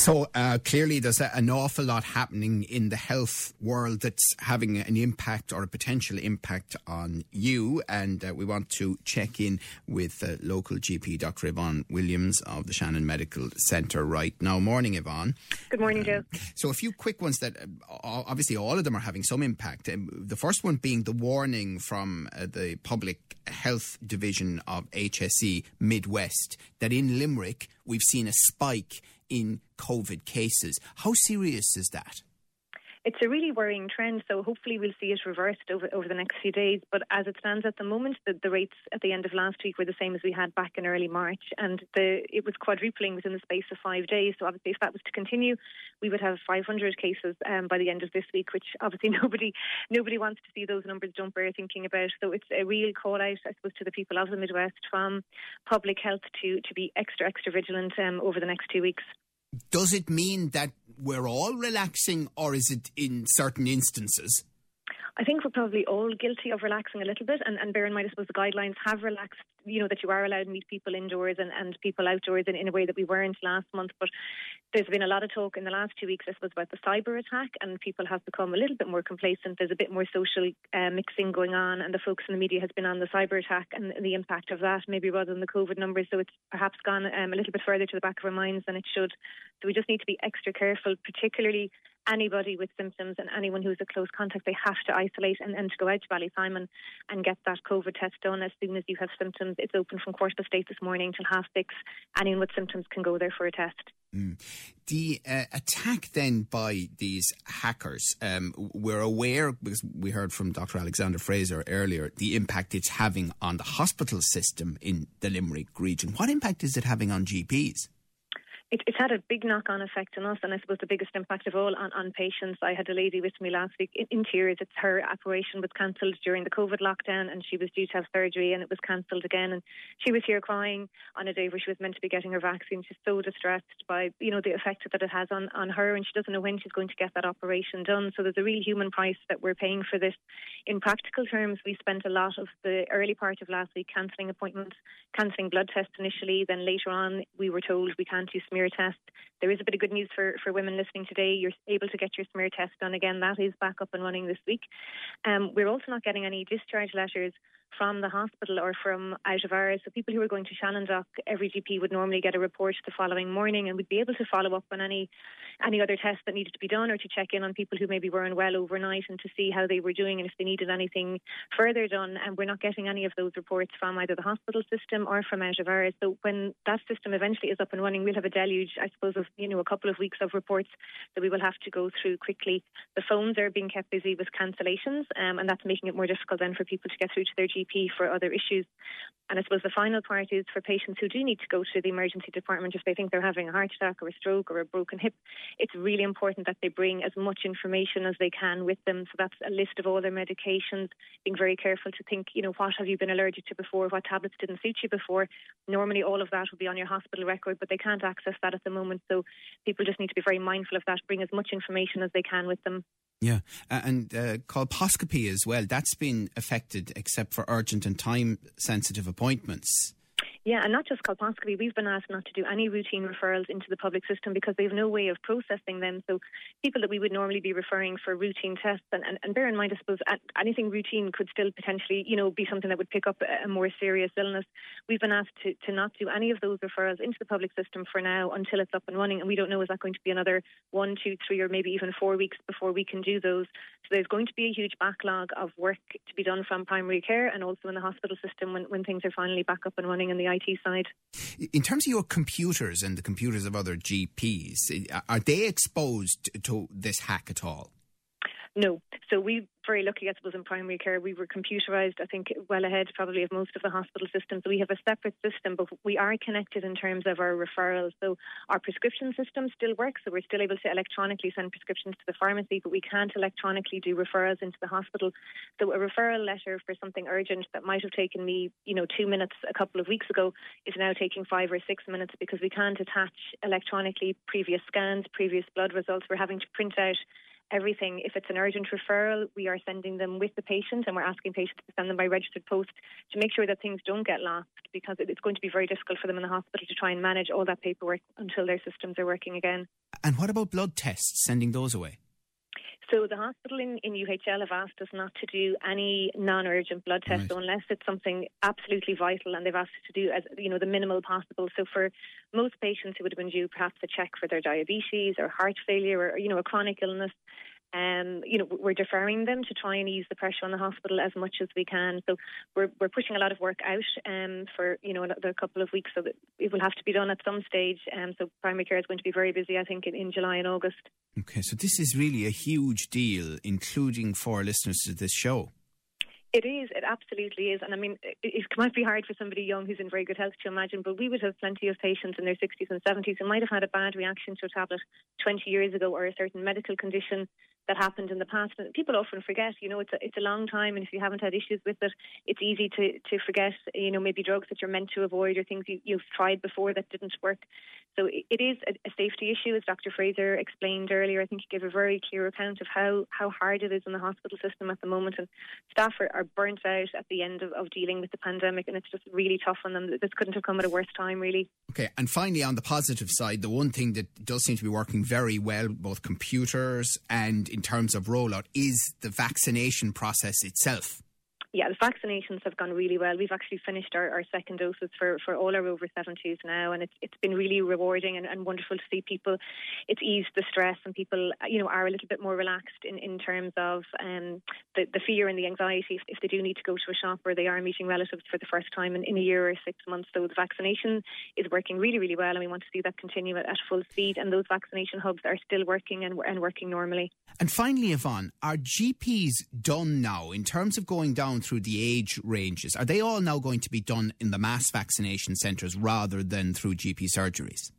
So uh, clearly, there's a, an awful lot happening in the health world that's having an impact or a potential impact on you. And uh, we want to check in with uh, local GP, Dr. Yvonne Williams of the Shannon Medical Centre right now. Morning, Yvonne. Good morning, Joe. So, a few quick ones that uh, obviously all of them are having some impact. Um, the first one being the warning from uh, the Public Health Division of HSE Midwest that in Limerick we've seen a spike in COVID cases. How serious is that? It's a really worrying trend, so hopefully we'll see it reversed over, over the next few days. But as it stands at the moment, the, the rates at the end of last week were the same as we had back in early March, and the, it was quadrupling within the space of five days. So obviously, if that was to continue, we would have 500 cases um, by the end of this week, which obviously nobody nobody wants to see those numbers jump. We're thinking about. So it's a real call out, I suppose, to the people of the Midwest from public health to to be extra extra vigilant um, over the next two weeks. Does it mean that we're all relaxing, or is it in certain instances? I think we're probably all guilty of relaxing a little bit, and, and bear in mind, I suppose the guidelines have relaxed. You know that you are allowed to meet people indoors and, and people outdoors in, in a way that we weren't last month. But there's been a lot of talk in the last two weeks, I suppose, about the cyber attack, and people have become a little bit more complacent. There's a bit more social uh, mixing going on, and the focus in the media has been on the cyber attack and the impact of that, maybe rather than the COVID numbers. So it's perhaps gone um, a little bit further to the back of our minds than it should. So we just need to be extra careful, particularly anybody with symptoms and anyone who's a close contact, they have to isolate and, and to go out to Ballysimon and get that COVID test done as soon as you have symptoms. It's open from quarter past eight this morning till half six. Anyone with symptoms can go there for a test. Mm. The uh, attack then by these hackers, um, we're aware because we heard from Dr. Alexander Fraser earlier the impact it's having on the hospital system in the Limerick region. What impact is it having on GPs? It, it's had a big knock-on effect on us, and I suppose the biggest impact of all on, on patients. I had a lady with me last week in, in tears. It's her operation was cancelled during the COVID lockdown, and she was due to have surgery, and it was cancelled again. And she was here crying on a day where she was meant to be getting her vaccine. She's so distressed by you know the effect that it has on on her, and she doesn't know when she's going to get that operation done. So there's a real human price that we're paying for this. In practical terms, we spent a lot of the early part of last week cancelling appointments, cancelling blood tests initially. Then later on, we were told we can't do smear smear test. There is a bit of good news for, for women listening today. You're able to get your smear test done again. That is back up and running this week. Um, we're also not getting any discharge letters from the hospital or from out of hours. So people who are going to ShannonDoc, every GP would normally get a report the following morning and would be able to follow up on any any other tests that needed to be done or to check in on people who maybe were unwell overnight and to see how they were doing and if they needed anything further done. And we're not getting any of those reports from either the hospital system or from out of hours. So when that system eventually is up and running, we'll have a deluge, I suppose, of you know a couple of weeks of reports that we will have to go through quickly. The phones are being kept busy with cancellations, um, and that's making it more difficult then for people to get through to their GP GP for other issues. And I suppose the final part is for patients who do need to go to the emergency department if they think they're having a heart attack or a stroke or a broken hip, it's really important that they bring as much information as they can with them. So that's a list of all their medications, being very careful to think, you know, what have you been allergic to before, what tablets didn't suit you before. Normally all of that will be on your hospital record, but they can't access that at the moment. So people just need to be very mindful of that, bring as much information as they can with them. Yeah, and uh, colposcopy as well. That's been affected, except for urgent and time sensitive appointments appointments. Yeah, and not just colposcopy. We've been asked not to do any routine referrals into the public system because they have no way of processing them. So people that we would normally be referring for routine tests, and, and, and bear in mind, I suppose, anything routine could still potentially, you know, be something that would pick up a more serious illness. We've been asked to, to not do any of those referrals into the public system for now until it's up and running. And we don't know is that going to be another one, two, three, or maybe even four weeks before we can do those. So there's going to be a huge backlog of work to be done from primary care and also in the hospital system when, when things are finally back up and running in the IT side. In terms of your computers and the computers of other GPs, are they exposed to this hack at all? No. So we very lucky, I suppose, in primary care. We were computerised, I think, well ahead probably of most of the hospital systems. We have a separate system, but we are connected in terms of our referrals. So our prescription system still works, so we're still able to electronically send prescriptions to the pharmacy, but we can't electronically do referrals into the hospital. So a referral letter for something urgent that might have taken me, you know, two minutes a couple of weeks ago is now taking five or six minutes because we can't attach electronically previous scans, previous blood results. We're having to print out everything. If it's an urgent referral, we are sending them with the patient and we're asking patients to send them by registered post to make sure that things don't get lost because it's going to be very difficult for them in the hospital to try and manage all that paperwork until their systems are working again. And what about blood tests, sending those away? So the hospital in, in UHL have asked us not to do any non-urgent blood tests right. unless it's something absolutely vital, and they've asked us to do as you know the minimal possible. So for most patients who would have been due perhaps a check for their diabetes or heart failure or you know a chronic illness, um, you know, we're deferring them to try and ease the pressure on the hospital as much as we can. So we're we're pushing a lot of work out um, for you know another couple of weeks, so that it will have to be done at some stage. Um, so primary care is going to be very busy, I think, in, in July and August. Okay, so this is really a huge deal, including for listeners to this show. It is. It absolutely is. And I mean, it, it, might be hard for somebody young who's in very good health to imagine, but we would have plenty of patients in their 60s and 70s who might have had a bad reaction to a tablet 20 years ago or a certain medical condition that happened in the past. And people often forget, you know, it's a, it's a long time, and if you haven't had issues with it, it's easy to, to forget, you know, maybe drugs that you're meant to avoid or things you, you've tried before that didn't work. So it is a, a safety issue, as Dr. Fraser explained earlier. I think he gave a very clear account of how, how hard it is in the hospital system at the moment, and staff are, are burnt out at the end of, of dealing with the pandemic, and it's just really tough on them. This couldn't have come at a worse time, really. Okay, and finally, on the positive side, the one thing that does seem to be working very well, both computers and in terms of rollout, is the vaccination process itself yeah, the vaccinations have gone really well. We've actually finished our, our second doses for, for all our over 70s now, and it's it's been really rewarding and, and wonderful to see people. It's eased the stress, and people, you know, are a little bit more relaxed in, in terms of um, the, the fear and the anxiety if, if they do need to go to a shop or they are meeting relatives for the first time in, in a year or six months. So the vaccination is working really, really well, and we want to see that continue at, at full speed. And those vaccination hubs are still working and, and working normally. And finally, Yvonne, are GPs done now in terms of going down through the age ranges, are they all now going to be done in the mass vaccination centres rather than through GP surgeries?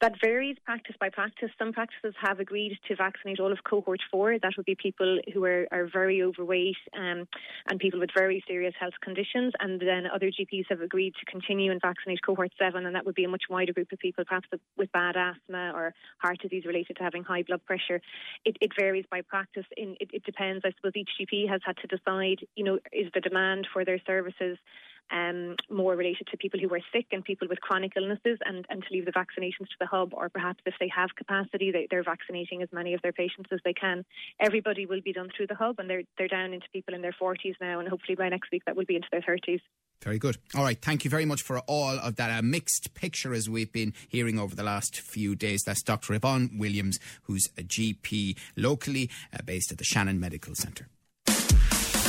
That varies practice by practice. Some practices have agreed to vaccinate all of cohort four. That would be people who are, are very overweight um, and people with very serious health conditions. And then other GPs have agreed to continue and vaccinate cohort seven, and that would be a much wider group of people, perhaps with bad asthma or heart disease related to having high blood pressure. It, it varies by practice. In, it, it depends. I suppose each GP has had to decide, you know, is the demand for their services um, more related to people who are sick and people with chronic illnesses and, and to leave the vaccinations to the hub, or perhaps if they have capacity, they, they're vaccinating as many of their patients as they can. Everybody will be done through the hub, and they're, they're down into people in their 40s now, and hopefully by next week that will be into their 30s. Very good. All right. Thank you very much for all of that. A mixed picture as we've been hearing over the last few days. That's Dr. Yvonne Williams, who's a GP locally uh, based at the Shannon Medical Centre.